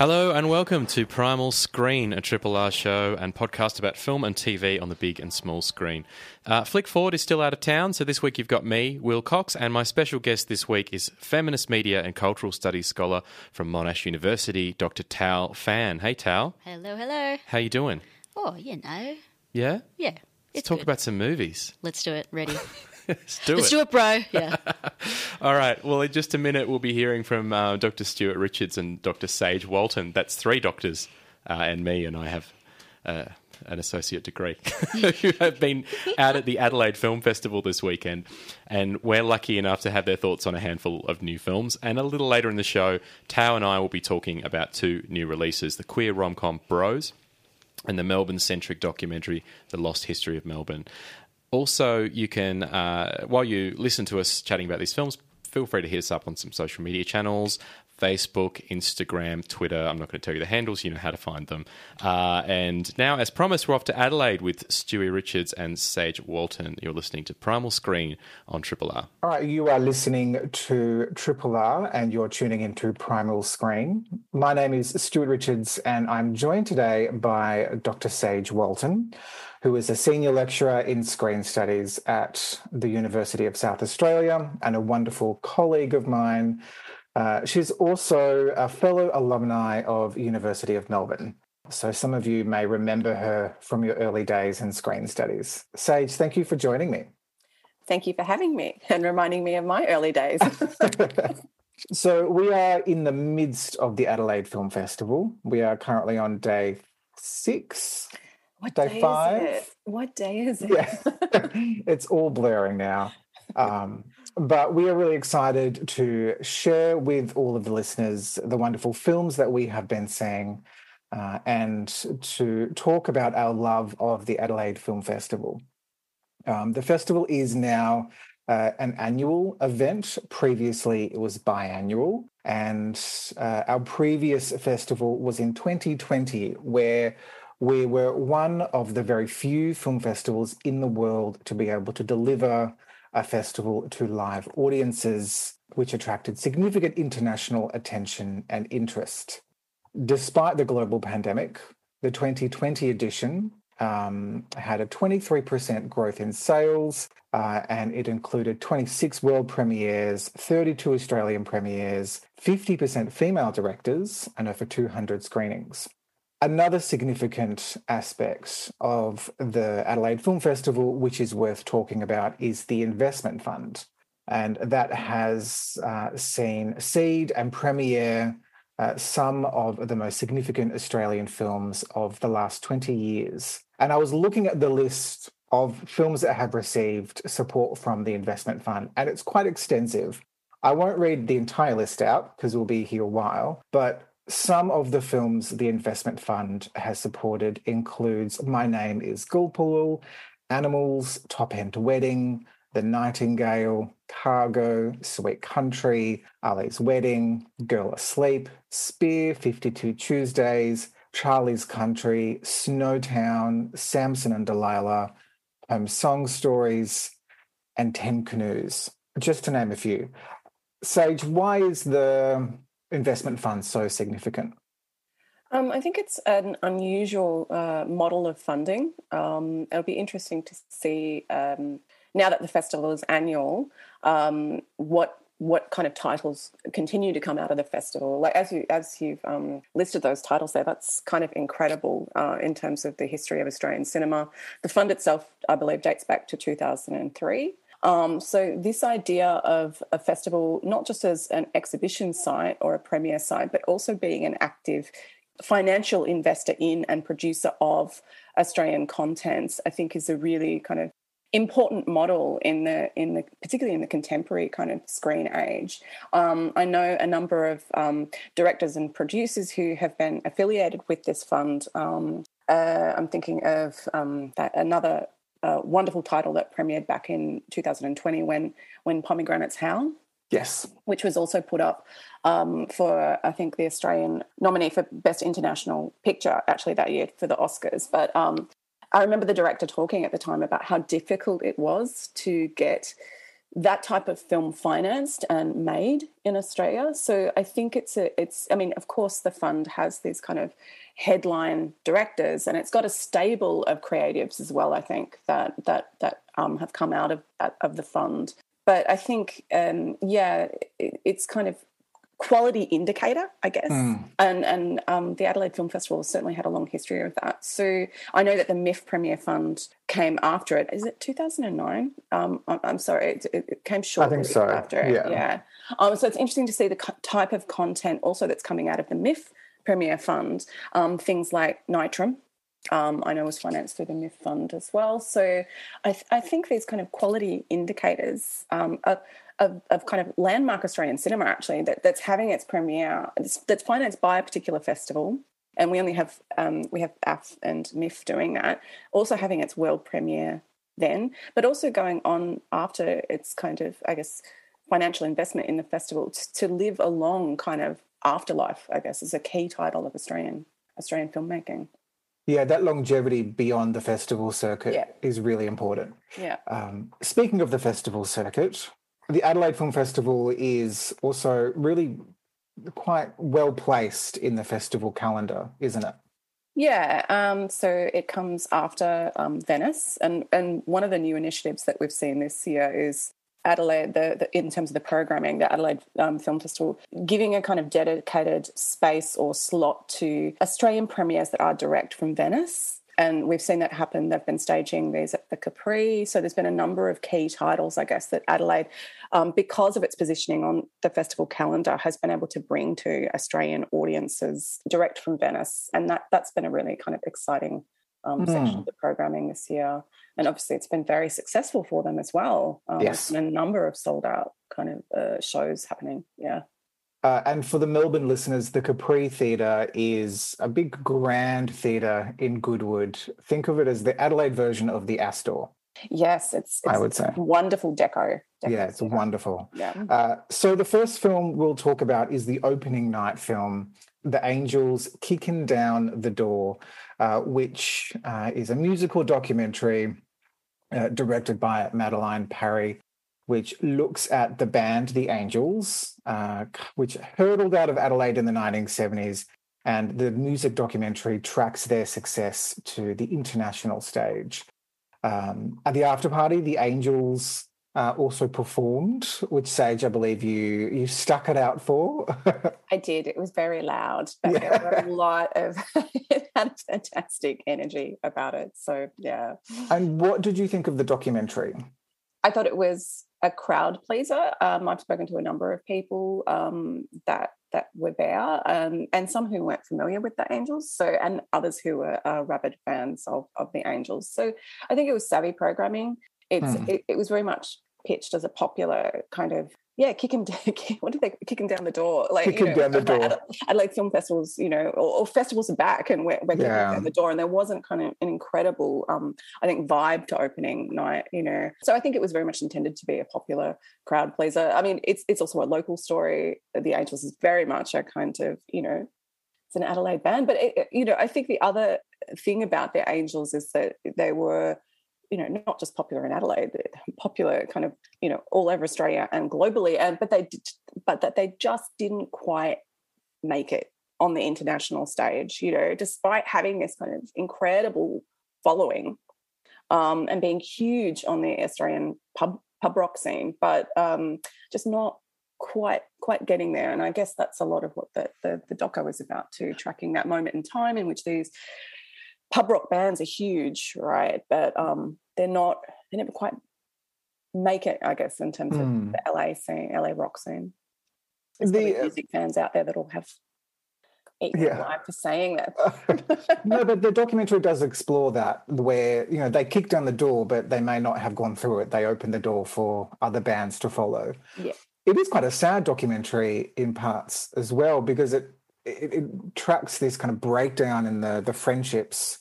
Hello and welcome to Primal Screen, a Triple R show and podcast about film and TV on the big and small screen. Uh, Flick Ford is still out of town, so this week you've got me, Will Cox, and my special guest this week is feminist media and cultural studies scholar from Monash University, Dr. Thao Phan. Hey, Thao. Hello, hello. How you doing? Oh, you know. Yeah? Yeah. Let's talk good. about some movies. Let's do it. Ready. Let's do Let's it. do it, bro. Yeah. All right. Well, in just a minute, we'll be hearing from uh, Dr. Stuart Richards and Dr. Saige Walton. That's three doctors uh, and me, and I have uh, an associate degree who have been out at the Adelaide Film Festival this weekend. And we're lucky enough to have their thoughts on a handful of new films. And a little later in the show, Thao and I will be talking about two new releases the queer rom com Bros and the Melbourne centric documentary, The Lost History of Melbourne. Also, you can, uh, while you listen to us chatting about these films, feel free to hit us up on some social media channels Facebook, Instagram, Twitter. I'm not going to tell you the handles, you know how to find them. Uh, and now, as promised, we're off to Adelaide with Stewie Richards and Saige Walton. You're listening to Primal Screen on Triple R. All right, you are listening to Triple R and you're tuning into Primal Screen. My name is Stuart Richards and I'm joined today by Dr. Saige Walton who is a senior lecturer in screen studies at the University of South Australia and a wonderful colleague of mine. Uh, she's also a fellow alumni of University of Melbourne. So some of you may remember her from your early days in screen studies. Saige, thank you for joining me. Thank you for having me and reminding me of my early days. so we are in the midst of the Adelaide Film Festival. We are currently on day six what day, day five. What day is it? Yeah. it's all blurring now. Um, but we are really excited to share with all of the listeners the wonderful films that we have been seeing uh, and to talk about our love of the Adelaide Film Festival. Um, the festival is now uh, an annual event. Previously, it was biannual. And uh, our previous festival was in 2020, where we were one of the very few film festivals in the world to be able to deliver a festival to live audiences, which attracted significant international attention and interest. Despite the global pandemic, the 2020 edition um, had a 23% growth in sales, uh, and it included 26 world premieres, 32 Australian premieres, 50% female directors, and over 200 screenings. Another significant aspect of the Adelaide Film Festival, which is worth talking about, is the investment fund. And that has uh, seen seed and premiere uh, some of the most significant Australian films of the last 20 years. And I was looking at the list of films that have received support from the investment fund, and it's quite extensive. I won't read the entire list out because we'll be here a while, but some of the films the investment fund has supported includes My Name is Gulpilil, Animals, Top End Wedding, The Nightingale, Cargo, Sweet Country, Ali's Wedding, Girl Asleep, Spear, 52 Tuesdays, Charlie's Country, Snowtown, Samson and Delilah, Home Song Stories, and Ten Canoes, just to name a few. Saige, why is the investment funds so significant? Um, I think it's an unusual uh, model of funding. Um, it'll be interesting to see um, now that the festival is annual, um, what what kind of titles continue to come out of the festival. Like as you as you've um, listed those titles there, that's kind of incredible uh, in terms of the history of Australian cinema. The fund itself, I believe, dates back to two thousand and three. Um, so this idea of a festival not just as an exhibition site or a premiere site, but also being an active financial investor in and producer of Australian contents, I think is a really kind of important model in the in the particularly in the contemporary kind of screen age. Um, I know a number of um, directors and producers who have been affiliated with this fund. Um, uh, I'm thinking of um, that, another uh, wonderful title that premiered back in 2020 when when Pomegranates Howl, Yes. which was also put up um, for I think the Australian nominee for best international picture actually that year for the Oscars. But um, I remember the director talking at the time about how difficult it was to get that type of film financed and made in Australia. So I think it's a it's I mean of course the fund has these kind of headline directors and it's got a stable of creatives as well I think that that that um, have come out of of the fund. But I think um, yeah it, it's kind of quality indicator, I guess. Mm. And and um, the Adelaide Film Festival certainly had a long history of that. So I know that the MIFF Premiere Fund came after it. Is it 2009? Um, I'm, I'm sorry, it, it came shortly so, after it. yeah. Yeah. Um, so it's interesting to see the co- type of content also that's coming out of the MIFF Premiere Fund. Um, things like Nitram. Um, I know was financed through the MIFF Fund as well. So I, th- I think these kind of quality indicators um, are, of, of kind of landmark Australian cinema actually that, that's having its premiere that's, that's financed by a particular festival and we only have um, we have AF and MIFF doing that also having its world premiere then but also going on after its kind of I guess financial investment in the festival t- to live a long kind of afterlife I guess is a key title of Australian Australian filmmaking Yeah, that longevity beyond the festival circuit Yeah. is really important. yeah Um, speaking of the festival circuit, the Adelaide Film Festival is also really quite well placed in the festival calendar, isn't it? Yeah, um, so it comes after um, Venice, and and one of the new initiatives that we've seen this year is Adelaide. The, the in terms of the programming, the Adelaide um, Film Festival giving a kind of dedicated space or slot to Australian premieres that are direct from Venice. And we've seen that happen. They've been staging these at the Capri. So there's been a number of key titles, I guess, that Adelaide, um, because of its positioning on the festival calendar, has been able to bring to Australian audiences direct from Venice. And that, that's been a really kind of exciting um, section of the programming this year. And obviously, it's been very successful for them as well. Um, Yes. and a number of sold out kind of uh, shows happening. Yeah. Uh, and for the Melbourne listeners, the Capri Theatre is a big grand theatre in Goodwood. Think of it as the Adelaide version of the Astor. Yes, it's, it's I would say. wonderful deco. deco Yeah, it's wonderful. Yeah. Uh, so the first film we'll talk about is the opening night film, The Angels Kicking Down the Door, uh, which uh, is a musical documentary uh, directed by Madeleine Parry, which looks at the band The Angels, uh, which hurtled out of Adelaide in the 1970s. And the music documentary tracks their success to the international stage. Um, at the after party, the Angels uh, also performed, which Saige, I believe you you stuck it out for. I did. It was very loud, but Yeah. there were a lot of it had fantastic energy about it. So yeah. and what did you think of the documentary? I thought it was a crowd pleaser. Um, I've spoken to a number of people um, that that were there, um, and some who weren't familiar with the Angels. So, and others who were uh, rabid fans of of the Angels. So, I think it was savvy programming. It's Hmm. it, it was very much pitched as a popular kind of yeah, kicking down, what did they kick him down the door? Like you Kicking know, down the door. Adelaide, Adelaide film festivals, you know, or, or festivals are back and we're, we're kicking Yeah. down the door. And there wasn't kind of an incredible, um, I think, vibe to opening night, you know. So I think it was very much intended to be a popular crowd pleaser. I mean, it's it's also a local story. The Angels is very much a kind of, you know, it's an Adelaide band. But it- you know, I think the other thing about the Angels is that they were you know not just popular in Adelaide, popular kind of you know all over Australia and globally, and but they but that they just didn't quite make it on the international stage. You know, despite having this kind of incredible following um, and being huge on the Australian pub pub rock scene, but um, just not quite quite getting there. And I guess that's a lot of what the the, the doco is about too, tracking that moment in time in which these pub rock bands are huge, right? But um, they're not. They never quite make it, I guess, in terms Hmm. of the LA scene, LA rock scene. There's The, uh, music fans out there that'll have eaten Yeah. for saying that. no, but the documentary does explore that, where you know they kick down the door, but they may not have gone through it. They open the door for other bands to follow. Yeah. it is quite a sad documentary in parts as well because it it, it tracks this kind of breakdown in the the friendships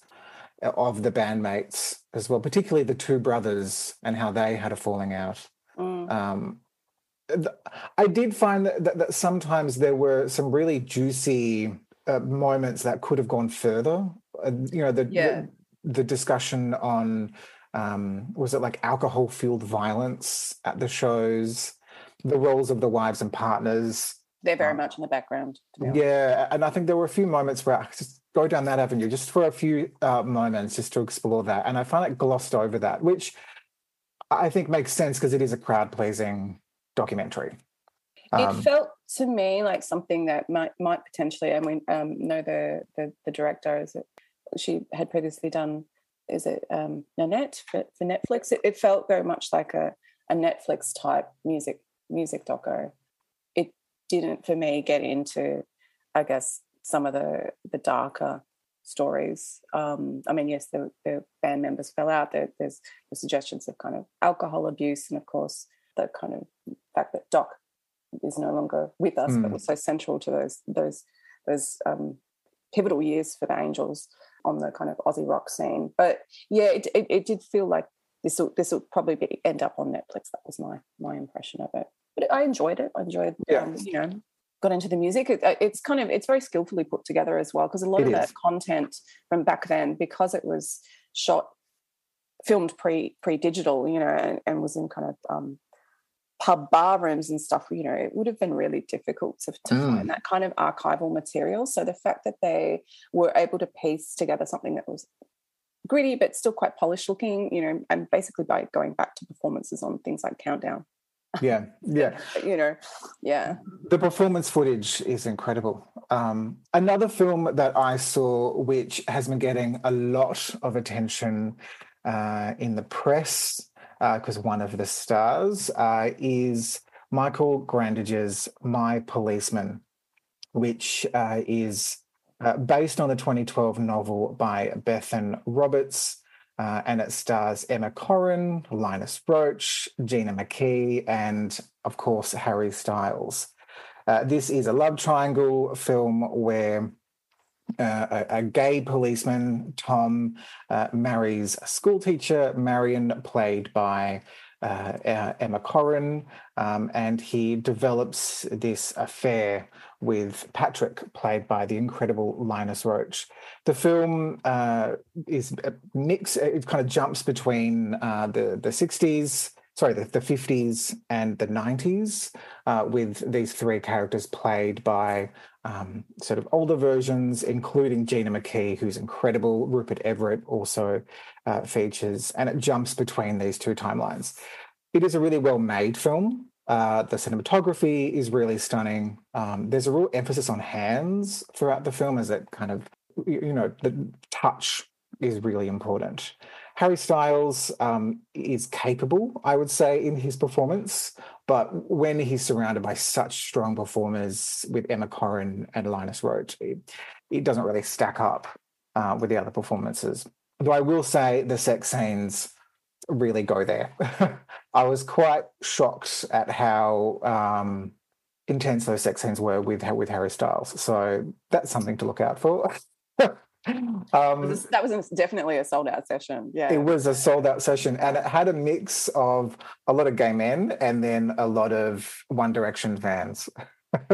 of the bandmates as well, particularly the two brothers and how they had a falling out. Mm. Um, I did find that, that, that sometimes there were some really juicy uh, moments that could have gone further. Uh, you know, the, Yeah. the the discussion on um, was it like alcohol fueled violence at the shows, the roles of the wives and partners. They're very Um, much in the background. Yeah, and I think there were a few moments where I just go down that avenue just for a few uh, moments just to explore that, and I find it glossed over that, which I think makes sense because it is a crowd pleasing documentary. it Um, felt to me like something that might might potentially. I mean, um, know the, the the director is it? She had previously done. Is it um, Nanette for, for Netflix? It, it felt very much like a, a Netflix type music music doco. It didn't for me get into, I guess, some of the the darker stories. Um, I mean, yes, the, the band members fell out. There, there's the suggestions of kind of alcohol abuse, and of course, the kind of fact that Doc is no longer with us, but Mm. was so central to those those those um, pivotal years for the Angels on the kind of Aussie rock scene. But yeah, it, it, it did feel like this will this will probably be, end up on Netflix. That was my my impression of it. But I enjoyed it. I enjoyed, Yeah. um, you know, got into the music. It, uh, it's kind of it's very skillfully put together as well because a lot It of is. that content from back then, because it was shot filmed pre pre digital, you know, and, and was in kind of um, pub bar rooms and stuff. You know, it would have been really difficult to, to Mm. find that kind of archival material. So the fact that they were able to piece together something that was gritty but still quite polished looking, you know, and basically by going back to performances on things like Countdown, yeah, yeah. you know, yeah. The performance footage is incredible. Um, another film that I saw, which has been getting a lot of attention uh, in the press, because one of the stars uh, is Michael Grandage's My Policeman, which uh, is uh, based on the 2012 novel by Bethan Roberts. Uh, and it stars Emma Corrin, Linus Roache, Gina McKee, and of course, Harry Styles. Uh, this is a love triangle film where uh, a, a gay policeman, Tom, uh, marries a school teacher, Marion, played by uh, Emma Corrin, um, and he develops this affair with Patrick, played by the incredible Linus Roache. The film uh, is a mix, it kind of jumps between uh, the, the 60s, sorry, the, the 50s and the 90s, uh, with these three characters played by um, sort of older versions, including Gina McKee, who's incredible. Rupert Everett also uh, features, and it jumps between these two timelines. It is a really well made film. Uh, the cinematography is really stunning. Um, there's a real emphasis on hands throughout the film, as it kind of, you know, the touch is really important. Harry Styles um, is capable, I would say, in his performance, but when he's surrounded by such strong performers with Emma Corrin and Linus Roache, it, it doesn't really stack up uh, with the other performances. Though I will say the sex scenes really go there. I was quite shocked at how um, intense those sex scenes were with with Harry Styles. So that's something to look out for. um, This- that was definitely a sold out session. Yeah. it was a sold out session and it had a mix of a lot of gay men and then a lot of One Direction fans.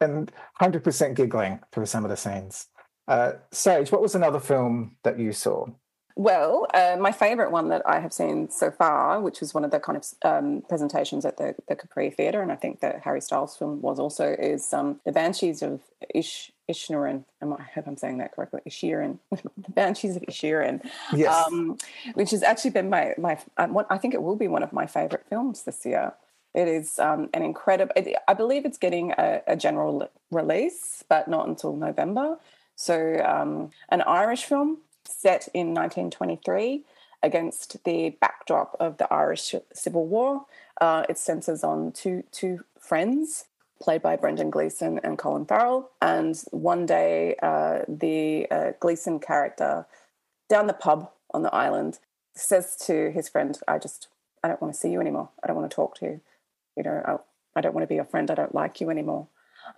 and 100% giggling through some of the scenes. Uh, Saige, what was another film that you saw? Well, uh, my favourite one that I have seen so far, which was one of the kind of um, presentations at the, the Capri Theatre, and I think that Harry Styles film was also, is um, The Banshees of Ish, Ishnarin. I hope I'm saying that correctly. Ishirin. the Banshees of Ishirin. Yes. Um, which has actually been my, my um, what, I think it will be one of my favourite films this year. It is um, an incredible, it, I believe it's getting a, a general release, but not until November. So, um, an Irish film set in 1923 against the backdrop of the Irish Civil War. Uh, it centres on two two friends played by Brendan Gleeson and Colin Farrell. And one day, uh, the uh, Gleeson character down the pub on the island says to his friend, "I just I don't want to see you anymore. I don't want to talk to you. You know, I, I don't want to be your friend. I don't like you anymore."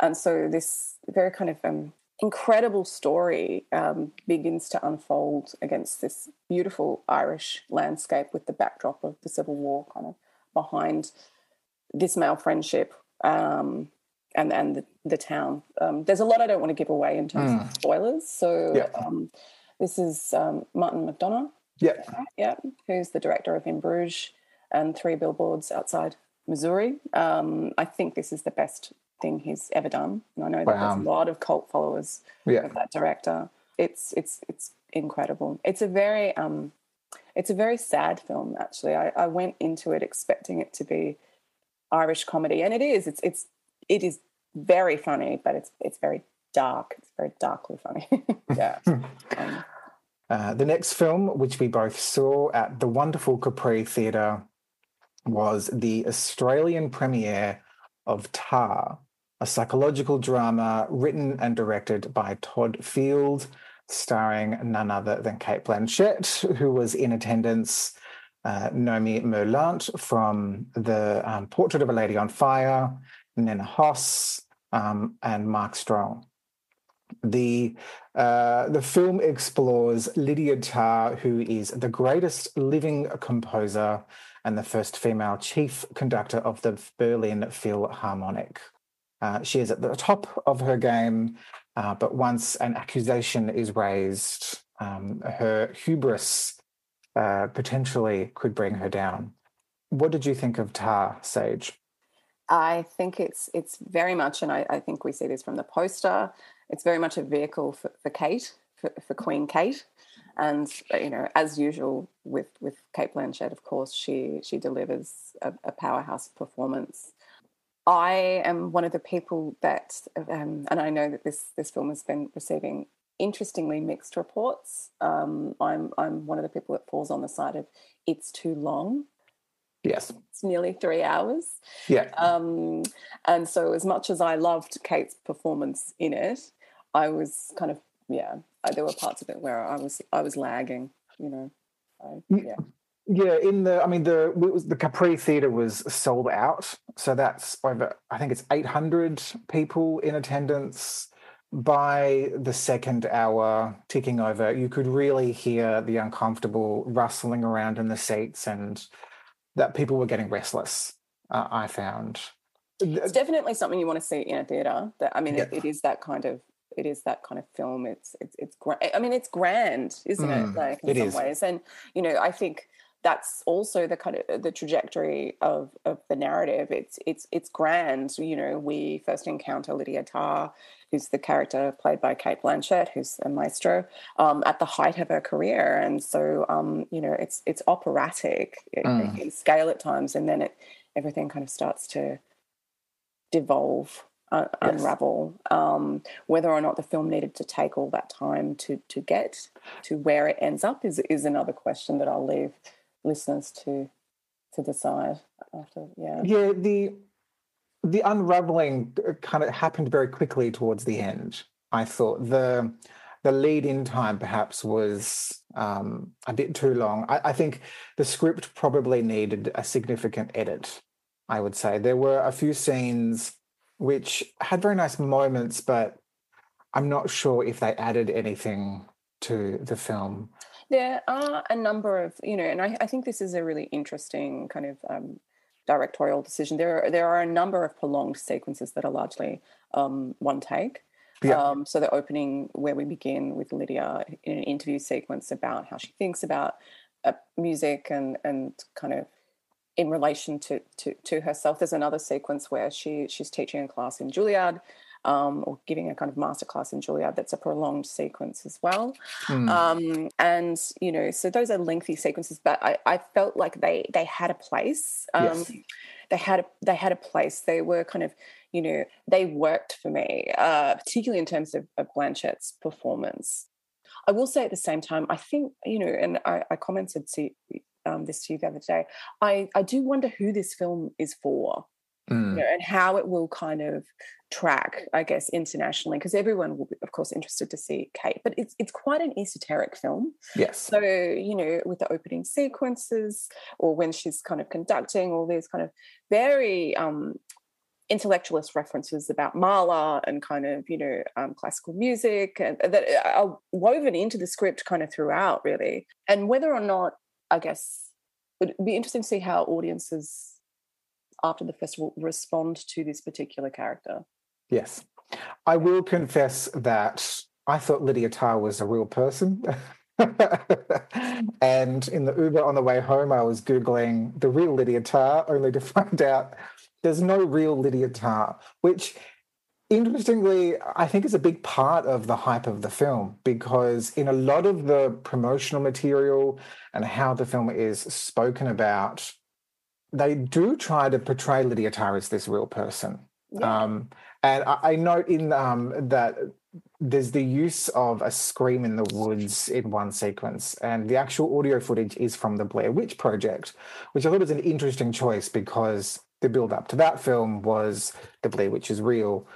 And so this very kind of um, incredible story um, begins to unfold against this beautiful Irish landscape with the backdrop of the Civil War kind of behind this male friendship um, and and the, the town. Um, there's a lot I don't want to give away in terms of spoilers. So Yeah. um, this is um, Martin McDonagh, Yeah. yeah, who's the director of In Bruges and Three Billboards Outside Missouri. Um, I think this is the best thing he's ever done, and I know that Wow. there's a lot of cult followers Yeah. of that director. It's it's it's incredible. It's a very um, it's a very sad film. Actually, I, I went into it expecting it to be Irish comedy, and it is. It's it's it is very funny, but it's it's very dark. It's very darkly funny. yeah. Um, Uh, the next film, which we both saw at the wonderful Capri Theatre, was the Australian premiere of Tar, a psychological drama written and directed by Todd Field, starring none other than Cate Blanchett, who was in attendance, uh, Noémie Merlant from the um, Portrait of a Lady on Fire, Nina Hoss, um, and Mark Strong. The uh, the film explores Lydia Tár, who is the greatest living composer and the first female chief conductor of the Berlin Philharmonic. Uh, she is at the top of her game, uh, but once an accusation is raised, um, her hubris uh, potentially could bring her down. What did you think of Tar, Saige? I think it's it's very much, and I, I think we see this from the poster. It's very much a vehicle for, for Cate, for, for Queen Cate, and uh, you know, as usual with with Cate Blanchett, of course, she she delivers a, a powerhouse performance. I am one of the people that, um, and I know that this this film has been receiving interestingly mixed reports. Um, I'm I'm one of the people that falls on the side of it's too long. Yes. It's nearly three hours. Yeah. Um, and so, as much as I loved Cate's performance in it, I was kind of yeah. There were parts of it where I was I was lagging. You know, I, yeah. Yeah, in the I mean the it was the Capri Theatre was sold out, so that's over. I think it's eight hundred people in attendance. By the second hour ticking over, you could really hear the uncomfortable rustling around in the seats, and that people were getting restless. Uh, I found. It's definitely something you want to see in a theatre. That I mean, it, it is that kind of it is that kind of film. It's it's it's grand. I mean, it's grand, isn't Mm, it? Like in it some is. ways, and you know, I think that's also the kind of the trajectory of of the narrative. It's it's it's grand. You know, we first encounter Lydia Tár, who's the character played by Cate Blanchett, who's a maestro um, at the height of her career, and so um, you know, it's it's operatic in- Mm. in scale at times, and then it everything kind of starts to devolve, uh, Yes. unravel. Um, whether or not the film needed to take all that time to to get to where it ends up is is another question that I'll leave listeners to to decide. After, yeah, Yeah, the the unraveling kind of happened very quickly towards the end. I thought the the lead in time perhaps was um, a bit too long. I, I think the script probably needed a significant edit. I would say there were a few scenes which had very nice moments, but I'm not sure if they added anything to the film. There are a number of, you know, and I, I think this is a really interesting kind of um, directorial decision. There, are, there are a number of prolonged sequences that are largely um, one take. Yeah. Um, so the opening where we begin with Lydia in an interview sequence about how she thinks about uh, music and and kind of in relation to, to to herself. There's another sequence where she she's teaching a class in Juilliard. Um, or giving a kind of masterclass in Juilliard. That's a prolonged sequence as well. Mm. Um, and you know, so those are lengthy sequences, but I, I felt like they they had a place. Um, Yes. They had a, they had a place. They were kind of you know they worked for me, uh, particularly in terms of, of Blanchett's performance. I will say at the same time, I think you know, and I, I commented to um, this to you the other day. I I do wonder who this film is for Mm. you know, and how it will kind of track, I guess, internationally, because everyone will be, of course, interested to see Cate. But it's it's quite an esoteric film. Yes. So you know, with the opening sequences, or when she's kind of conducting all these kind of very um, intellectualist references about Mahler and kind of you know um, classical music and that are woven into the script kind of throughout really and whether or not I guess it'd be interesting to see how audiences after the festival respond to this particular character. Yes. I will confess that I thought Lydia Tár was a real person. and in the Uber on the way home, I was Googling the real Lydia Tár, only to find out there's no real Lydia Tár, which interestingly, I think is a big part of the hype of the film because in a lot of the promotional material and how the film is spoken about, they do try to portray Lydia Tár as this real person. Yeah. Um, and I, I note in um, that there's the use of a scream in the woods in one sequence, and the actual audio footage is from the Blair Witch Project, which I thought was an interesting choice because the build up to that film was the Blair Witch is real.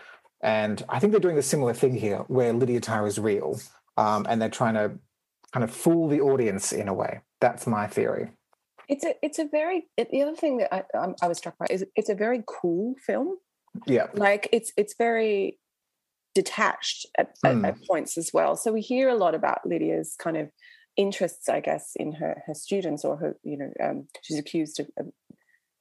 And I think they're doing a similar thing here where Lydia Tár is real um, and they're trying to kind of fool the audience in a way. That's my theory. It's a it's a very the other thing that I, um, I was struck by is it's a very cool film. Yeah, like it's it's very detached at, mm. at, hmm. at, points as well. So we hear a lot about Lydia's kind of interests, I guess, in her her students or her you know um, she's accused of, of,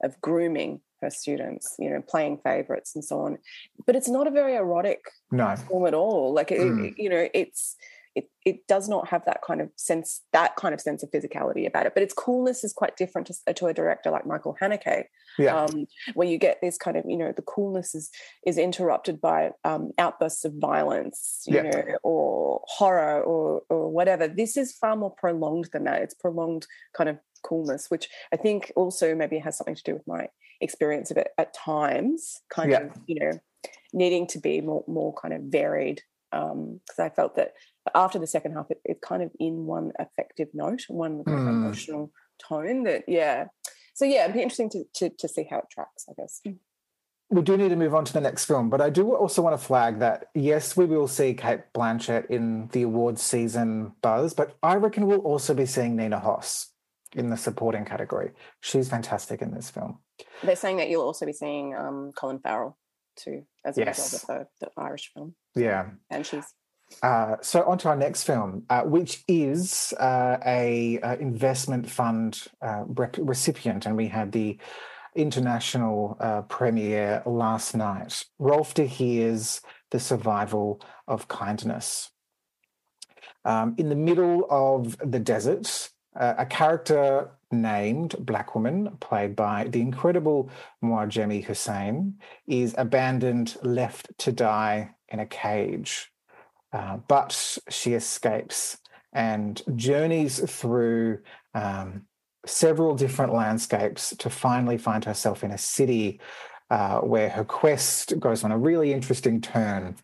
of grooming her students, you know, playing favorites and so on. But it's not a very erotic no. film at all. Like, it, mm. you know, it's it it does not have that kind of sense that kind of sense of physicality about it but its coolness is quite different to, to a director like michael haneke yeah. um, where you get this kind of you know the coolness is is interrupted by um, outbursts of violence you yeah. know or horror or or whatever this is far more prolonged than that it's prolonged kind of coolness which i think also maybe has something to do with my experience of it at times kind yeah. of you know needing to be more more kind of varied because um, I felt that after the second half, it, it's kind of in one effective note, one kind mm. of emotional tone. That yeah, so yeah, it'd be interesting to, to to see how it tracks. I guess. We do need to move on to the next film, but I do also want to flag that yes, we will see Cate Blanchett in the awards season buzz, but I reckon we'll also be seeing Nina Hoss in the supporting category. She's fantastic in this film. They're saying that you'll also be seeing um, Colin Farrell too as a yes. result of the, the Irish film. Yeah, and she's uh, so on to our next film, uh, which is uh, a, a, investment fund uh, rep- recipient, and we had the international uh, premiere last night. Rolf de Heer's The Survival of Kindness. Um, in the middle of the desert, uh, a character named Black Woman, played by the incredible Mwajemi Hussein, is abandoned, left to die in a cage. Uh, but she escapes and journeys through um, several different landscapes to finally find herself in a city uh, where her quest goes on a really interesting turn.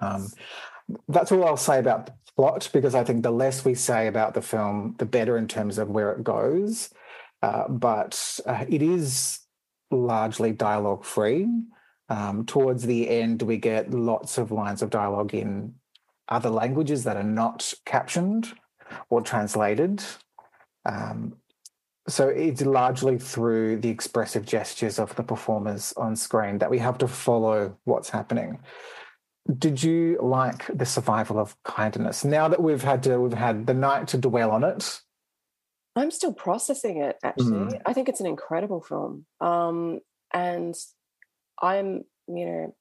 Um, that's all I'll say about the plot because I think the less we say about the film, the better in terms of where it goes. Uh, but uh, it is largely dialogue free. Um, towards the end, we get lots of lines of dialogue in other languages that are not captioned or translated. Um, so it's largely through the expressive gestures of the performers on screen that we have to follow what's happening. Did you like the survival of kindness? Now that we've had to, we've had the night to dwell on it. I'm still processing it. Actually, mm. I think it's an incredible film, um, and I'm, you know,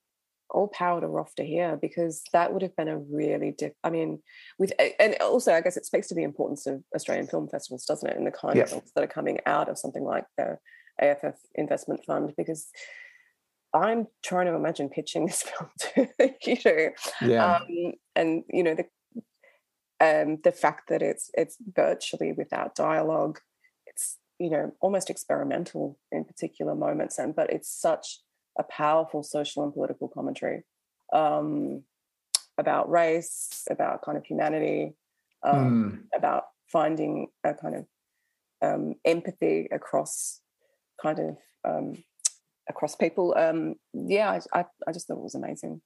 all power to Rolf de Heer because that would have been a really diff. I mean, with and also I guess it speaks to the importance of Australian film festivals, doesn't it? And the kind yes. of films that are coming out of something like the AFF Investment Fund because I'm trying to imagine pitching this film to you know, yeah. um, and you know the um, the fact that it's it's virtually without dialogue, it's you know almost experimental in particular moments, and but it's such a powerful social and political commentary um, about race, about kind of humanity, um, mm. about finding a kind of um, empathy across kind of um, across people. Um, yeah, I, I, I just thought it was amazing.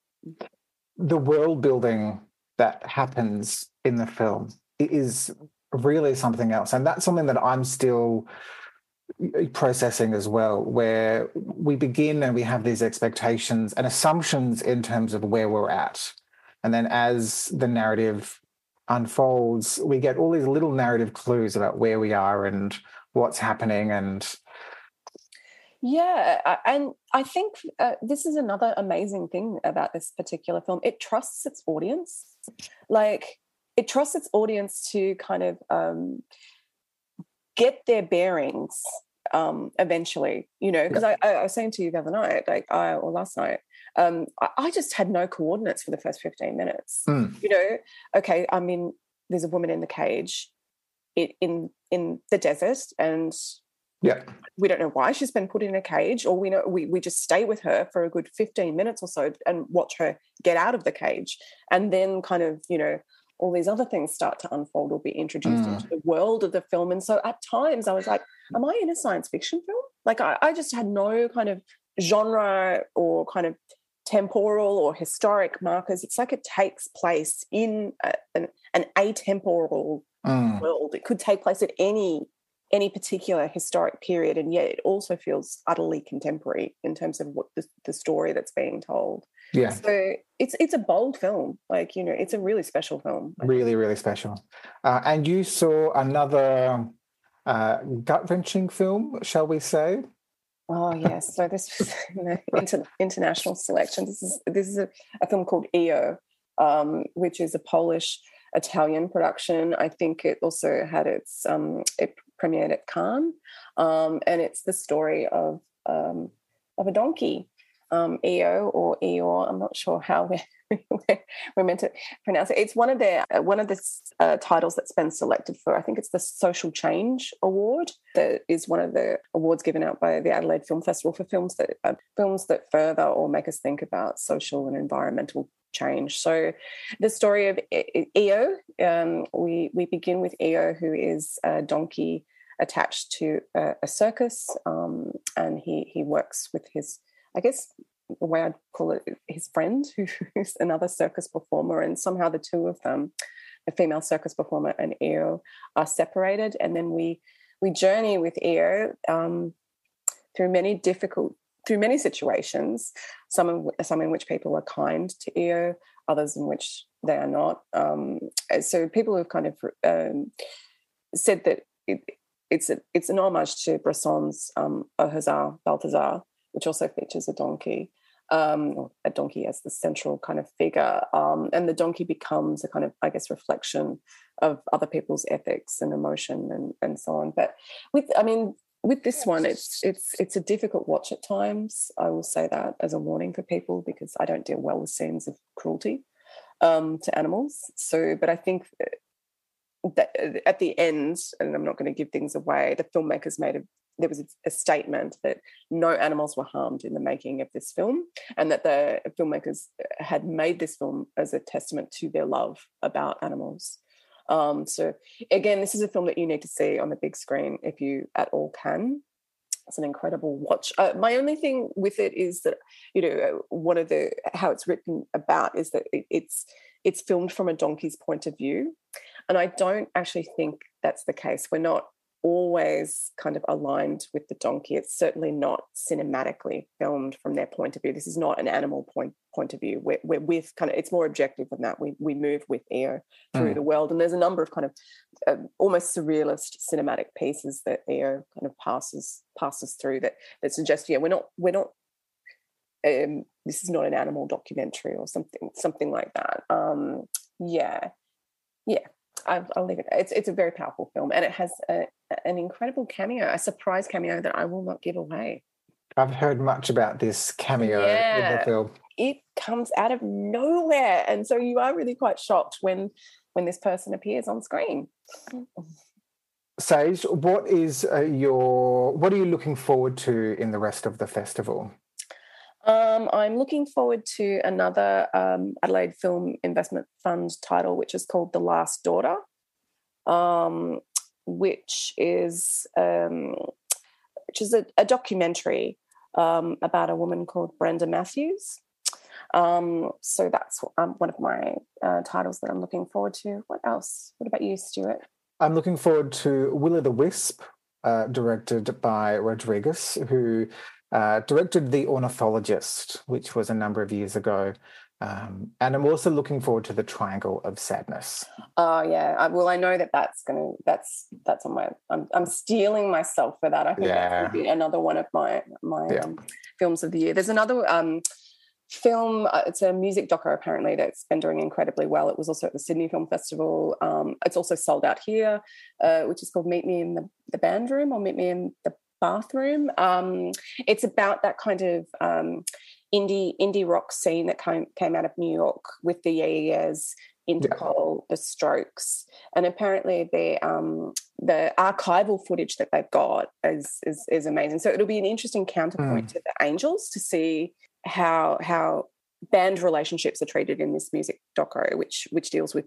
The world building that happens in the film is really something else, and that's something that I'm still processing as well, where we begin and we have these expectations and assumptions in terms of where we're at. And then as the narrative unfolds, we get all these little narrative clues about where we are and what's happening. And yeah, and I think uh, this is another amazing thing about this particular film. It trusts its audience. Like, it trusts its audience to kind of um, get their bearings um, eventually, you know, because I, I, was saying to you the other night, like, I, or last night, um, I, I, just had no coordinates for the first 15 minutes. Mm. You know, okay, I mean, there's a woman in the cage it, in in the desert and yeah we don't know why she's been put in a cage or we know we, we just stay with her for a good 15 minutes or so and watch her get out of the cage and then kind of you know all these other things start to unfold or be introduced mm. into the world of the film. And so at times I was like, am I in a science fiction film? Like I, I just had no kind of genre or kind of temporal or historic markers. It's like it takes place in a, an, an, atemporal mm. world. It could take place at any any particular historic period, and yet it also feels utterly contemporary in terms of what the, the story that's being told. Yeah. So it's it's a bold film. Like you know, it's a really special film. Really, really special. Uh, and you saw another uh, gut wrenching film, shall we say? Oh yes. So this was inter- international selection. This is this is a, a film called EO, um, which is a Polish Italian production. I think it also had its um, it premiered at Cannes, um, and it's the story of um, of a donkey um, EO or EOR. I'm not sure how we're, we're meant to pronounce it. It's one of the uh, one of the uh, titles that's been selected for. I think it's the Social Change Award. That is one of the awards given out by the Adelaide Film Festival for films that uh, films that further or make us think about social and environmental change. So, the story of EO. Um, we we begin with EO, who is a donkey attached to a, a circus, um, and he he works with his I guess the way I'd call it, his friend, who's another circus performer, and somehow the two of them, a female circus performer and Eo, are separated, and then we we journey with Eo um, through many difficult through many situations, some in, some in which people are kind to Eo, others in which they are not. Um, so people have kind of um, said that it, it's a, it's an homage to Bresson's um, Balthazar, which also features a donkey, um, a donkey as the central kind of figure. Um, and the donkey becomes a kind of, I guess, reflection of other people's ethics and emotion and, and so on. But with, I mean, with this one, it's it's it's a difficult watch at times. I will say that as a warning for people because I don't deal well with scenes of cruelty um, to animals. So, but I think that at the end, and I'm not going to give things away, the filmmakers made a there was a, statement that no animals were harmed in the making of this film, and that the filmmakers had made this film as a testament to their love about animals. Um, so again, this is a film that you need to see on the big screen if you at all can. It's an incredible watch. Uh, my only thing with it is that you know one of the how it's written about is that it, it's it's filmed from a donkey's point of view, and I don't actually think that's the case. We're not always kind of aligned with the donkey. It's certainly not cinematically filmed from their point of view. This is not an animal point point of view. We're, we're with kind of it's more objective than that. We we move with Eo through mm. the world, and there's a number of kind of uh, almost surrealist cinematic pieces that Eo kind of passes passes through that that suggest yeah we're not we're not. Um, this is not an animal documentary or something something like that. Um, yeah, yeah. I'll, I'll, leave it. It's it's a very powerful film, and it has a, an incredible cameo, a surprise cameo that I will not give away. I've heard much about this cameo yeah, in the film. It comes out of nowhere, and so you are really quite shocked when when this person appears on screen. Saige, what is uh, your what are you looking forward to in the rest of the festival? Um, I'm looking forward to another um, Adelaide Film Investment Fund title, which is called The Last Daughter, um, which is um, which is a, a documentary um, about a woman called Brenda Matthews. Um, so that's one of my uh, titles that I'm looking forward to. What else? What about you, Stuart? I'm looking forward to Will o' the Wisp, uh, directed by Rodrigues, who uh, directed The Ornithologist, which was a number of years ago. Um, and I'm also looking forward to the Triangle of Sadness. Oh yeah. I, well, I know that that's gonna that's that's on my. I'm I'm steeling myself for that. I think Yeah. that's gonna be another one of my my Yeah. um, films of the year. There's another um, film. Uh, it's a music doco apparently that's been doing incredibly well. It was also at the Sydney Film Festival. Um, it's also sold out here, uh, which is called Meet Me in the the Band Room or Meet Me in the Bathroom. Um, it's about that kind of um, indie indie rock scene that came came out of New York with the Yeah Yeah Yeahs, Interpol, the Strokes, and apparently the um, the archival footage that they've got is, is is amazing. So it'll be an interesting counterpoint to the Angels to see how how band relationships are treated in this music doco, which which deals with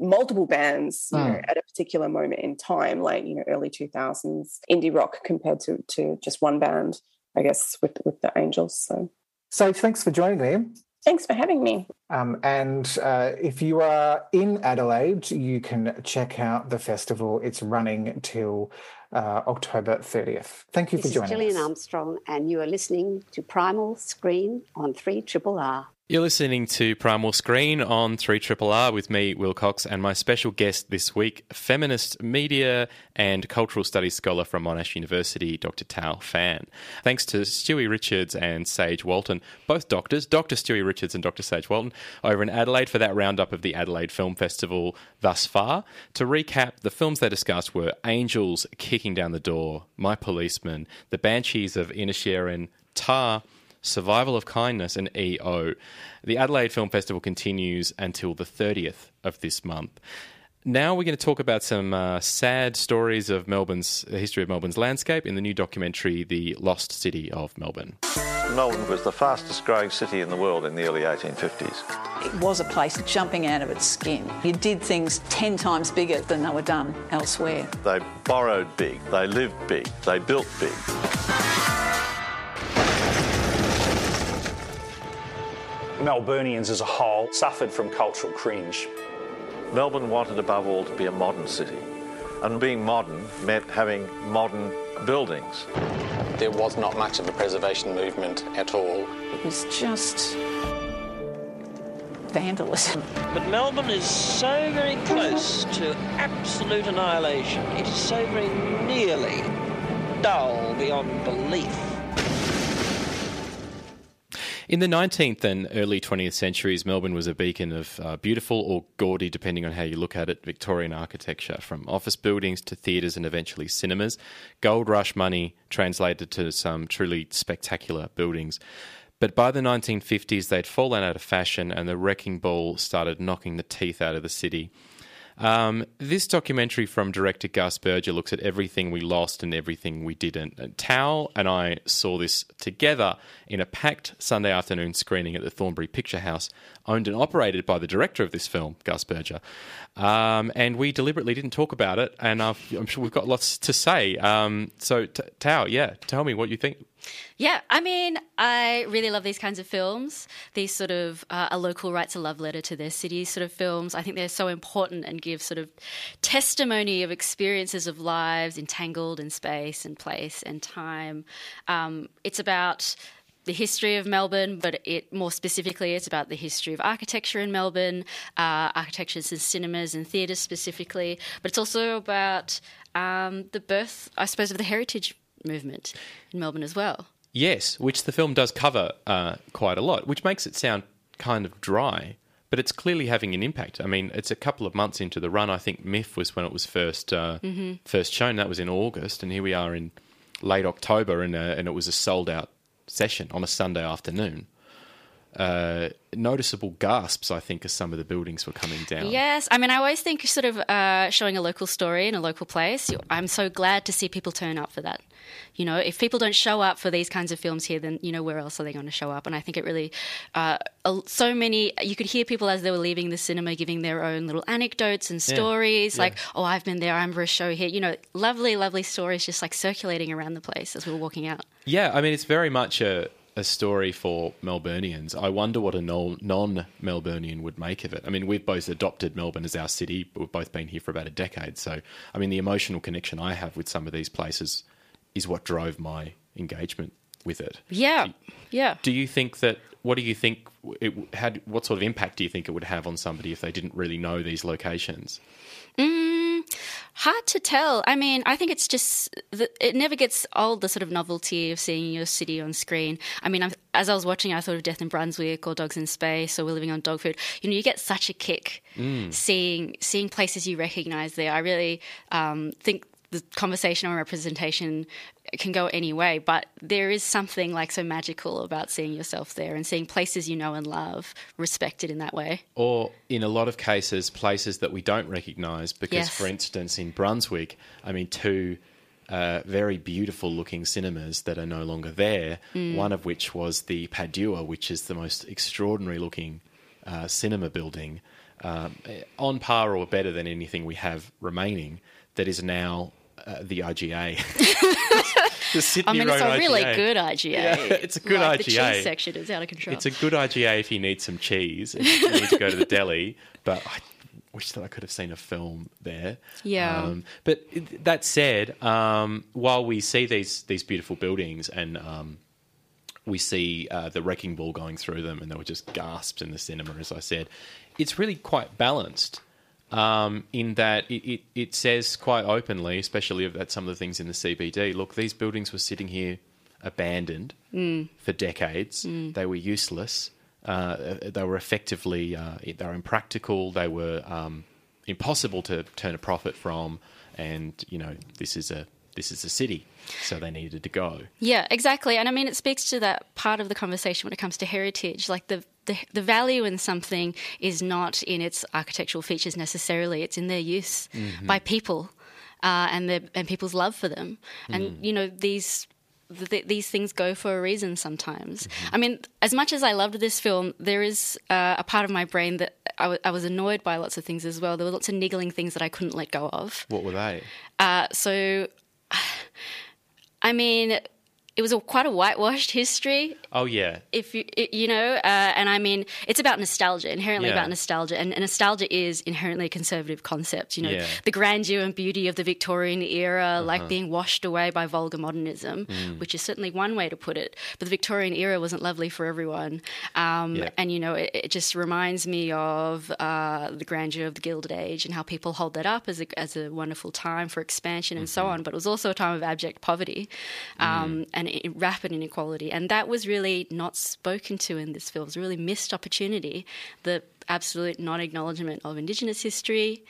multiple bands you know, at a particular moment in time, like you know early two thousands indie rock compared to to just one band, I guess with with the Angels. So Saige, thanks for joining me. thanks for having me. Um, and uh, if you are in Adelaide, you can check out the festival. It's running till uh, October 30th. Thank you This for is joining Gillian us. Armstrong, and you are listening to Primal Screen on 3 Triple R. You're listening to Primal Screen on 3RRR with me, Will Cox, and my special guest this week, feminist media and cultural studies scholar from Monash University, Dr. Thao Phan. Thanks to Stewie Richards and Saige Walton, both doctors, Dr. Stewie Richards and Dr. Saige Walton, over in Adelaide for that roundup of the Adelaide Film Festival thus far. To recap, the films they discussed were Angels Kicking Down the Door, My Policeman, The Banshees of Inisherin, Tár, Survival of Kindness, and EO. The Adelaide Film Festival continues until the 30th of this month. Now we're going to talk about some uh, sad stories of Melbourne's the history of Melbourne's landscape in the new documentary, The Lost City of Melbourne. Melbourne was the fastest growing city in the world in the early 1850s. It was a place jumping out of its skin. You did things 10 times bigger than they were done elsewhere. They borrowed big, they lived big, they built big. Melburnians as a whole suffered from cultural cringe. Melbourne wanted above all to be a modern city. And being modern meant having modern buildings. There was not much of a preservation movement at all. It was just vandalism. But Melbourne is so very close to absolute annihilation. It is so very nearly dull beyond belief. In the 19th and early 20th centuries, Melbourne was a beacon of uh, beautiful or gaudy, depending on how you look at it, Victorian architecture, from office buildings to theatres and eventually cinemas. Gold rush money translated to some truly spectacular buildings. But by the 1950s, they'd fallen out of fashion and the wrecking ball started knocking the teeth out of the city. Um, this documentary from director Gus Berger looks at everything we lost and everything we didn't. And Thao and I saw this together in a packed Sunday afternoon screening at the Thornbury Picture House, owned and operated by the director of this film, Gus Berger. Um, and we deliberately didn't talk about it, and I've, I'm sure we've got lots to say. Um, so, Thao, yeah, tell me what you think. Yeah, I mean, I really love these kinds of films. These sort of uh, a local writes a love letter to their city sort of films. I think they're so important and give sort of testimony of experiences of lives entangled in space and place and time. Um, it's about the history of Melbourne, but it more specifically, it's about the history of architecture in Melbourne, uh, architectures and cinemas and theatres specifically. But it's also about um, the birth, I suppose, of the heritage movement in Melbourne as well. Yes, which the film does cover uh, quite a lot, which makes it sound kind of dry, but it's clearly having an impact. I mean, it's a couple of months into the run. I think MIFF was when it was first uh, first shown. That was in August, and here we are in late October, and, uh, and it was a sold out session on a Sunday afternoon. Uh, noticeable gasps, I think, as some of the buildings were coming down. Yes, I mean, I always think sort of uh, showing a local story in a local place. I'm so glad to see people turn up for that. You know, if people don't show up for these kinds of films here, then you know where else are they going to show up? And I think it really, uh, so many. You could hear people as they were leaving the cinema giving their own little anecdotes and stories, like, "Oh, I've been there. I remember a show here." You know, lovely, lovely stories just like circulating around the place as we were walking out. Yeah, I mean, it's very much a a story for Melburnians, I wonder what a non Melburnian would make of it. I mean, we've both adopted Melbourne as our city, but we've both been here for about a decade. So, I mean, the emotional connection I have with some of these places is what drove my engagement with it. Yeah, yeah. Do you think that? What do you think? It had what sort of impact do you think it would have on somebody if they didn't really know these locations? Mm, hard to tell. I mean, I think it's just the, it never gets old the sort of novelty of seeing your city on screen. I mean, I'm, as I was watching, I thought of Death in Brunswick or Dogs in Space or We're Living on Dog Food. You know, you get such a kick Mm. seeing seeing places you recognise there. I really um, think the conversation on representation can go any way, but there is something like so magical about seeing yourself there and seeing places you know and love respected in that way. Or in a lot of cases, places that we don't recognise, because, Yes. for instance, in Brunswick, I mean, two uh, very beautiful looking cinemas that are no longer there, Mm. one of which was the Padua, which is the most extraordinary looking uh, cinema building, um, on par or better than anything we have remaining, that is now uh, the IGA. the Sydney I mean, it's a really IGA. good IGA. Yeah, it's a good like IGA. The cheese section is out of control. It's a good IGA if you need some cheese and you need to go to the deli. But I wish that I could have seen a film there. Yeah. Um, but that said, um, while we see these these beautiful buildings and um, we see uh, the wrecking ball going through them, and there were just gasps in the cinema, as I said, it's really quite balanced. Um, in that it, it, it says quite openly, especially about some of the things in the CBD. Look, these buildings were sitting here abandoned Mm. for decades. Mm. They were useless. Uh, they were effectively uh, they were impractical. They were um, impossible to turn a profit from. And you know, this is a this is a city, so they needed to go. Yeah, exactly. And I mean, it speaks to that part of the conversation when it comes to heritage. Like the, the, the value in something is not in its architectural features necessarily, it's in their use Mhm. by people uh, and, their, and people's love for them. And, Mm. you know, these. Th- these things go for a reason sometimes. I mean, as much as I loved this film, there is uh, a part of my brain that I, w- I was annoyed by lots of things as well. There were lots of niggling things that I couldn't let go of. What were they? Uh, so, I mean, it was a, quite a whitewashed history. Oh yeah, If you you know, uh, and I mean, it's about nostalgia, inherently Yeah. about nostalgia, and, and nostalgia is inherently a conservative concept. You know, Yeah. the grandeur and beauty of the Victorian era, like Uh-huh. being washed away by vulgar modernism, Mm. which is certainly one way to put it. But the Victorian era wasn't lovely for everyone, um, Yeah. and you know, it, it just reminds me of uh, the grandeur of the Gilded Age and how people hold that up as a, as a wonderful time for expansion and so on. But it was also a time of abject poverty um, and rapid inequality, and that was really not spoken to in this film. It was a really missed opportunity. The absolute non-acknowledgement of Indigenous history.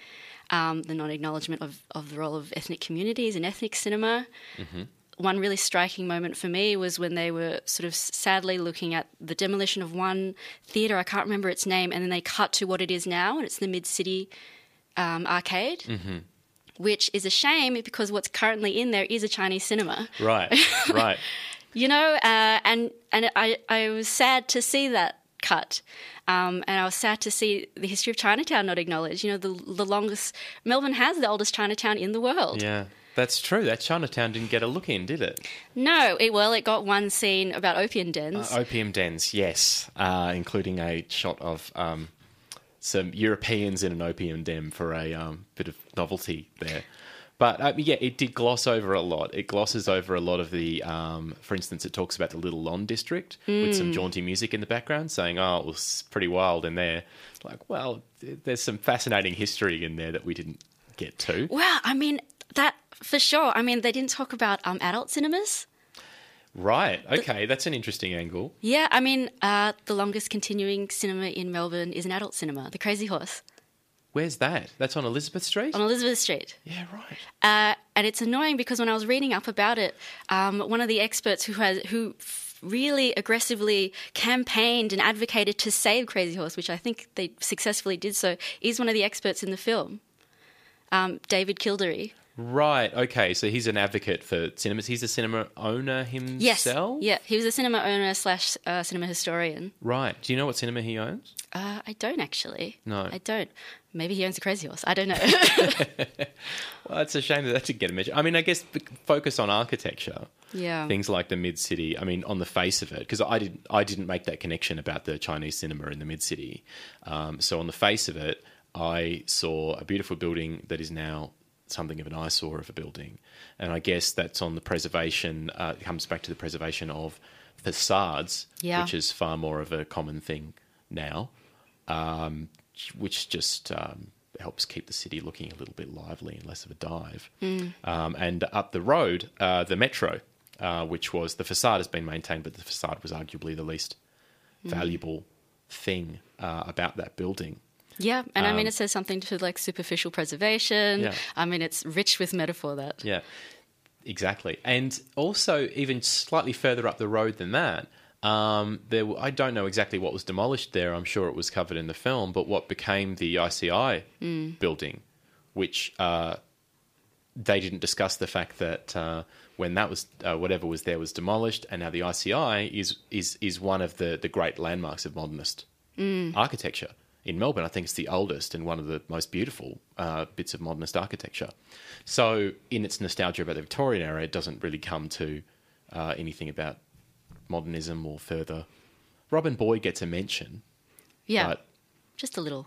Um, the non-acknowledgement of, of the role of ethnic communities in ethnic cinema Mm-hmm. one really striking moment for me was when they were sort of sadly looking at the demolition of one theatre. I can't remember its name, and then they cut to what it is now, and it's the Mid City um, Arcade, Mm-hmm. Which is a shame because what's currently in there is a Chinese cinema. Right, right. You know, uh, and and I I was sad to see that cut. Um, and I was sad to see the history of Chinatown not acknowledged. You know, the the longest Melbourne has the oldest Chinatown in the world. Yeah, that's true. That Chinatown didn't get a look in, did it? No, it well, it got one scene about opium dens. Uh, opium dens, yes, uh, including a shot of um, some Europeans in an opium den for a um, bit of novelty there. But uh, yeah, it did gloss over a lot. It glosses over a lot of the, um, for instance, it talks about the Little Lon district with some Mm. jaunty music in the background, saying, "Oh, it was pretty wild in there." Like, well, there's some fascinating history in there that we didn't get to. Wow, I mean that for sure. I mean they didn't talk about um, adult cinemas. Right. Okay, that's an interesting angle. Yeah, I mean uh, the longest continuing cinema in Melbourne is an adult cinema, the Crazy Horse Where's that? That's on Elizabeth Street. on Elizabeth Street. Yeah, right. Uh, and it's annoying because when I was reading up about it, um, one of the experts who has who really aggressively campaigned and advocated to save Crazy Horse, which I think they successfully did so, is one of the experts in the film, um, David Kildery. Right. Okay. So he's an advocate for cinemas. He's a cinema owner himself. Yes, yeah, he was a cinema owner slash uh, cinema historian. Right. Do you know what cinema he owns? Uh, I don't actually. No. I don't. Maybe he owns a crazy horse. I don't know. well, it's a shame that that didn't get a mention. I mean, I guess the focus on architecture. Yeah. Things like the mid city. I mean, on the face of it, because I didn't, I didn't make that connection about the Chinese cinema in the mid city. Um, so on the face of it, I saw a beautiful building that is now something of an eyesore of a building, and I guess that's on the preservation. Uh, it comes back to the preservation of facades, Yeah. which is far more of a common thing now, um, which just um, helps keep the city looking a little bit lively and less of a dive. Mm. Um, and up the road, uh, the metro, uh, which was the facade has been maintained, but the facade was arguably the least Mm. valuable thing uh, about that building. Yeah, and I mean, Um, it says something to like superficial preservation. Yeah. I mean, it's rich with metaphor. That Yeah, exactly. And also, even slightly further up the road than that, um, there I don't know exactly what was demolished there. I'm sure it was covered in the film, but what became the ICI Mm. building, which uh, they didn't discuss the fact that uh, when that was uh, whatever was there was demolished, and now the ICI is is is one of the the great landmarks of modernist Mm. architecture in Melbourne. I think it's the oldest and one of the most beautiful uh, bits of modernist architecture. So, in its nostalgia about the Victorian era, it doesn't really come to uh, anything about modernism or further. Robin Boyd gets a mention, yeah, but just a little.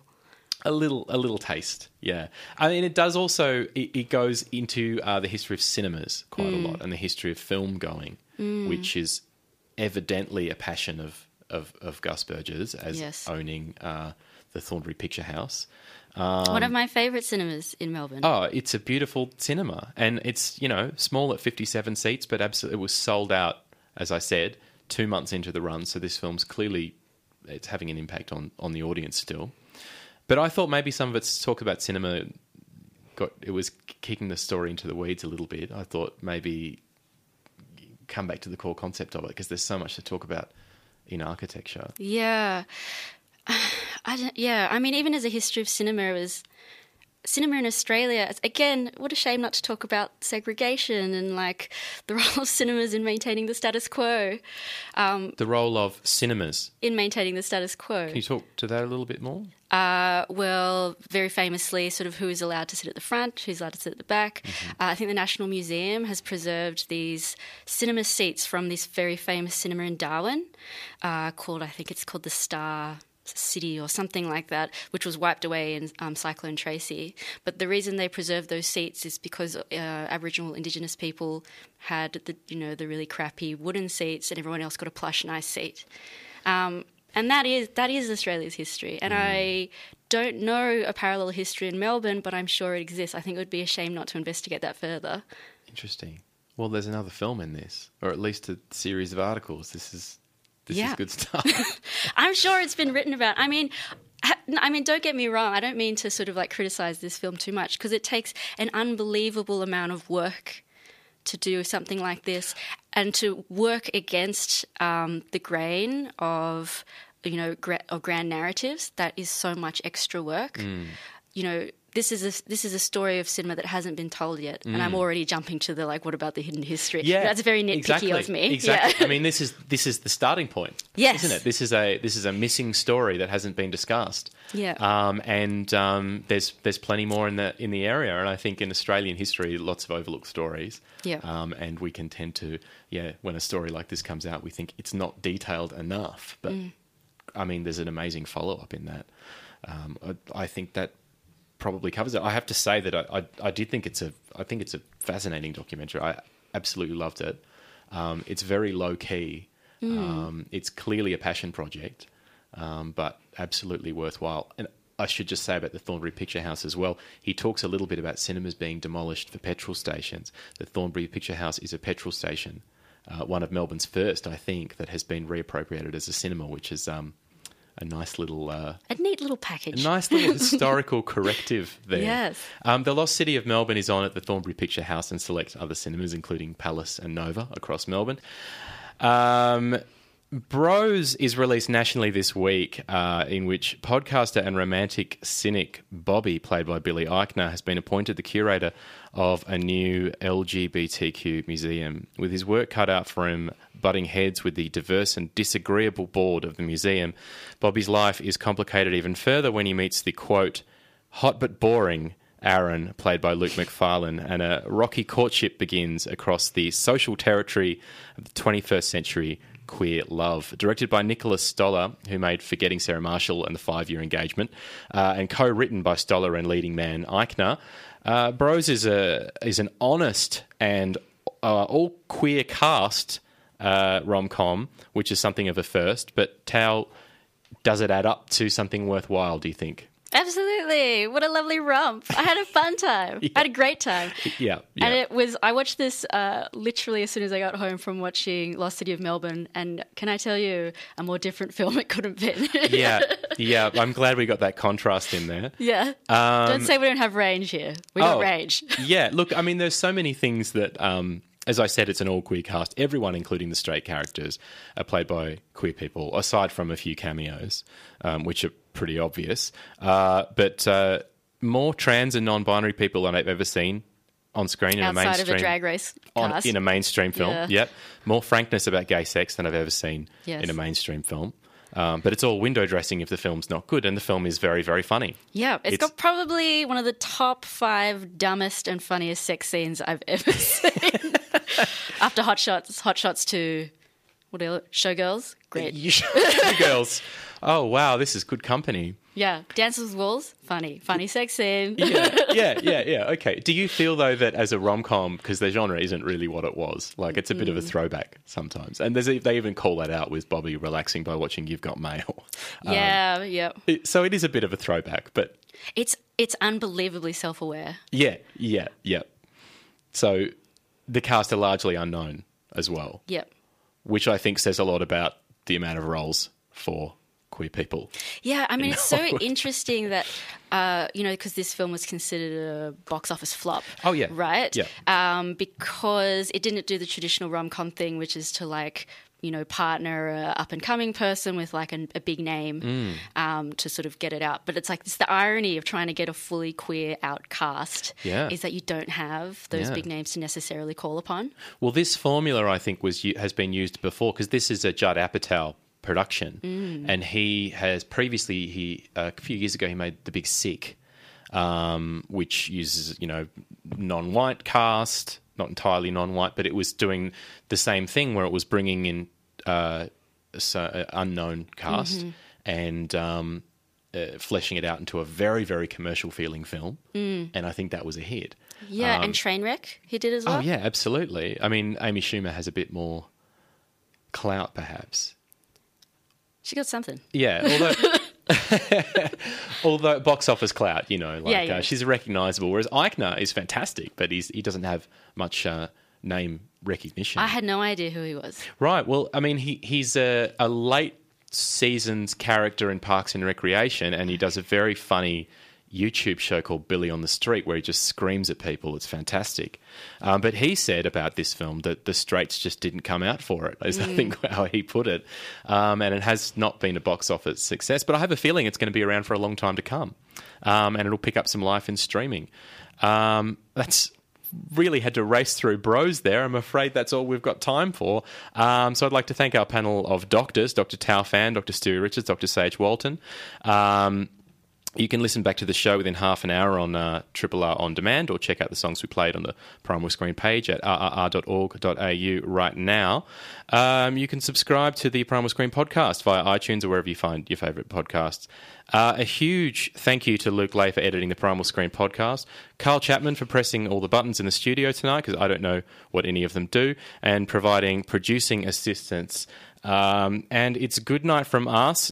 a little a little taste. Yeah, I mean, it does also it, it goes into uh, the history of cinemas quite Mm. a lot and the history of film going, Mm. which is evidently a passion of of, of Gus Berger's as Yes. owning uh, the Thornbury Picture House. Um, One of my favourite cinemas in Melbourne. Oh, it's a beautiful cinema, and it's you know small at fifty-seven seats, but absolutely it was sold out. As I said, two months into the run, so this film's clearly it's having an impact on on the audience still. But I thought maybe some of its talk about cinema got it was kicking the story into the weeds a little bit. I thought maybe come back to the core concept of it because there's so much to talk about in architecture. Yeah. I don't, yeah, I mean, even as a history of cinema, it was cinema in Australia. Again, what a shame not to talk about segregation and like the role of cinemas in maintaining the status quo. Um, The role of cinemas. in maintaining the status quo. Can you talk to that a little bit more? Uh, well, very famously, sort of who is allowed to sit at the front, who's allowed to sit at the back. Mm-hmm. Uh, I think the National Museum has preserved these cinema seats from this very famous cinema in Darwin, uh, called I think it's called the Star City or something like that, which was wiped away in um, Cyclone Tracy. But the reason they preserved those seats is because uh, Aboriginal Indigenous people had the you know the really crappy wooden seats, and everyone else got a plush nice seat. Um, and that is that is Australia's history. And I don't know a parallel history in Melbourne, but I'm sure it exists. I think it would be a shame not to investigate that further. Interesting. Well, there's another film in this, or at least a series of articles. This is this Yeah. is good stuff. I'm sure it's been written about. I mean, I mean, don't get me wrong. I don't mean to sort of like criticize this film too much because it takes an unbelievable amount of work to do something like this and to work against um, the grain of you know gra- of grand narratives. That is so much extra work. You know. This is a this is a story of cinema that hasn't been told yet, and I'm Mm. already jumping to the like, what about the hidden history? yeah, that's very nitpicky exactly, of me. Exactly. Yeah. I mean, this is this is the starting point. Yes. isn't it? This is a this is a missing story that hasn't been discussed. Yeah. Um, and um, there's there's plenty more in the in the area, and I think in Australian history, lots of overlooked stories. Yeah. Um, and we can tend to, yeah, when a story like this comes out, we think it's not detailed enough. But Mm. I mean, there's an amazing follow up in that. Um, I, I think that probably covers it. I have to say that I, I, I did think it's a I think it's a fascinating documentary. I absolutely loved it. Um, it's very low key. Mm. Um, it's clearly a passion project, um, but absolutely worthwhile. And I should just say about the Thornbury Picture House as well. He talks a little bit about cinemas being demolished for petrol stations. The Thornbury Picture House is a petrol station, uh, one of Melbourne's first, I think, that has been reappropriated as a cinema, which is um, a nice little uh, a neat little package. a nice little historical corrective there. Yes. Um, the Lost City of Melbourne is on at the Thornbury Picture House and select other cinemas, including Palace and Nova across Melbourne. Um, Bros is released nationally this week, uh, in which podcaster and romantic cynic Bobby, played by Billy Eichner, has been appointed the curator of a new LGBTQ museum. With his work cut out for him, butting heads with the diverse and disagreeable board of the museum, Bobby's life is complicated even further when he meets the quote, hot but boring Aaron, played by Luke Macfarlane, and a rocky courtship begins across the social territory of the 21st century queer love. Directed by Nicholas Stoller, who made Forgetting Sarah Marshall and The Five Year Engagement, uh, and co written by Stoller and leading man Eichner. Uh, Bros is a is an honest and uh, all queer cast uh, rom com, which is something of a first. But Thao, does it add up to something worthwhile? Do you think? Absolutely. What a lovely romp. I had a fun time. I had a great time. Yeah, yeah. And it was, I watched this uh, literally as soon as I got home from watching Lost City of Melbourne. And can I tell you, a more different film it couldn't have been. yeah, yeah. I'm glad we got that contrast in there. Yeah. Um, don't say we don't have range here. We got oh, range. yeah. Look, I mean, there's so many things that. Um, as I said, it's an all queer cast. Everyone, including the straight characters, are played by queer people, aside from a few cameos, um, which are pretty obvious. Uh, but uh, more trans and non binary people than I've ever seen on screen in Outside a mainstream of a drag race on, in a mainstream film. Yeah. Yep, more frankness about gay sex than I've ever seen Yes. in a mainstream film. Um, but it's all window dressing if the film's not good, and the film is very, very funny. Yeah, it's got probably one of the top five dumbest and funniest sex scenes I've ever seen. After Hot Shots, Hot Shots 2, what are Showgirls? Great. You girls. Oh wow, this is good company. Yeah, Dances with Wolves, funny. Funny sex scene. yeah, yeah, yeah, yeah. Okay. Do you feel though that as a rom com, because the genre isn't really what it was, like it's a bit of a Mm. throwback sometimes, and there's they even call that out with Bobby relaxing by watching You've Got Mail. Um, Yeah, yeah. it- so it is a bit of a throwback, but It's it's unbelievably self aware. yeah, yeah, yeah. So the cast are largely unknown as well, Yep. Which I think says a lot about the amount of roles for queer people. Yeah, I mean, it's so interesting that, uh, you know, because this film was considered a box office flop. Oh, yeah. Right? Yeah. Um, because it didn't do the traditional rom com thing, which is to like, you know, partner a up and coming person with like an, a big name Mm. um, to sort of get it out. But it's like it's the irony of trying to get a fully queer outcast Yeah. is that you don't have those Yeah. big names to necessarily call upon. Well, this formula I think was has been used before because this is a Judd Apatow production, Mm. and he has previously he a few years ago he made The Big Sick, um, which uses you know non-white cast, not entirely non-white, but it was doing the same thing where it was bringing in uh, so, uh, unknown cast Mhm. and. Um, uh, fleshing it out into a very, very commercial feeling film, Mm. and I think that was a hit. Yeah, Um, and Trainwreck he did as well. Oh yeah, absolutely. I mean, Amy Schumer has a bit more clout, perhaps. She got something. Yeah, although although box office clout, you know, like Yeah, yeah. Uh, she's recognisable. Whereas Eichner is fantastic, but he's he doesn't have much uh, name recognition. I had no idea who he was. Right. Well, I mean, he he's a, a late seasons character in Parks and Recreation, and he does a very funny YouTube show called Billy on the Street, where he just screams at people. It's fantastic. Um, but he said about this film that the straights just didn't come out for it. Is I Mm. think how he put it, um, and it has not been a box office success. But I have a feeling it's going to be around for a long time to come, um, and it'll pick up some life in streaming. Um, that's really had to race through bros there. I'm afraid that's all we've got time for. Um, so I'd like to thank our panel of doctors Dr. Thao Phan, Dr. Stewie Richards, Dr. Saige Walton. Um, you can listen back to the show within half an hour on uh, Triple R On Demand or check out the songs we played on the Primal Screen page at rrr.org.au right now. Um, you can subscribe to the Primal Screen podcast via iTunes or wherever you find your favourite podcasts. Uh, a huge thank you to Luke Lay for editing the Primal Screen podcast, Carl Chapman for pressing all the buttons in the studio tonight because I don't know what any of them do, and providing producing assistance. Um, and it's good night from us.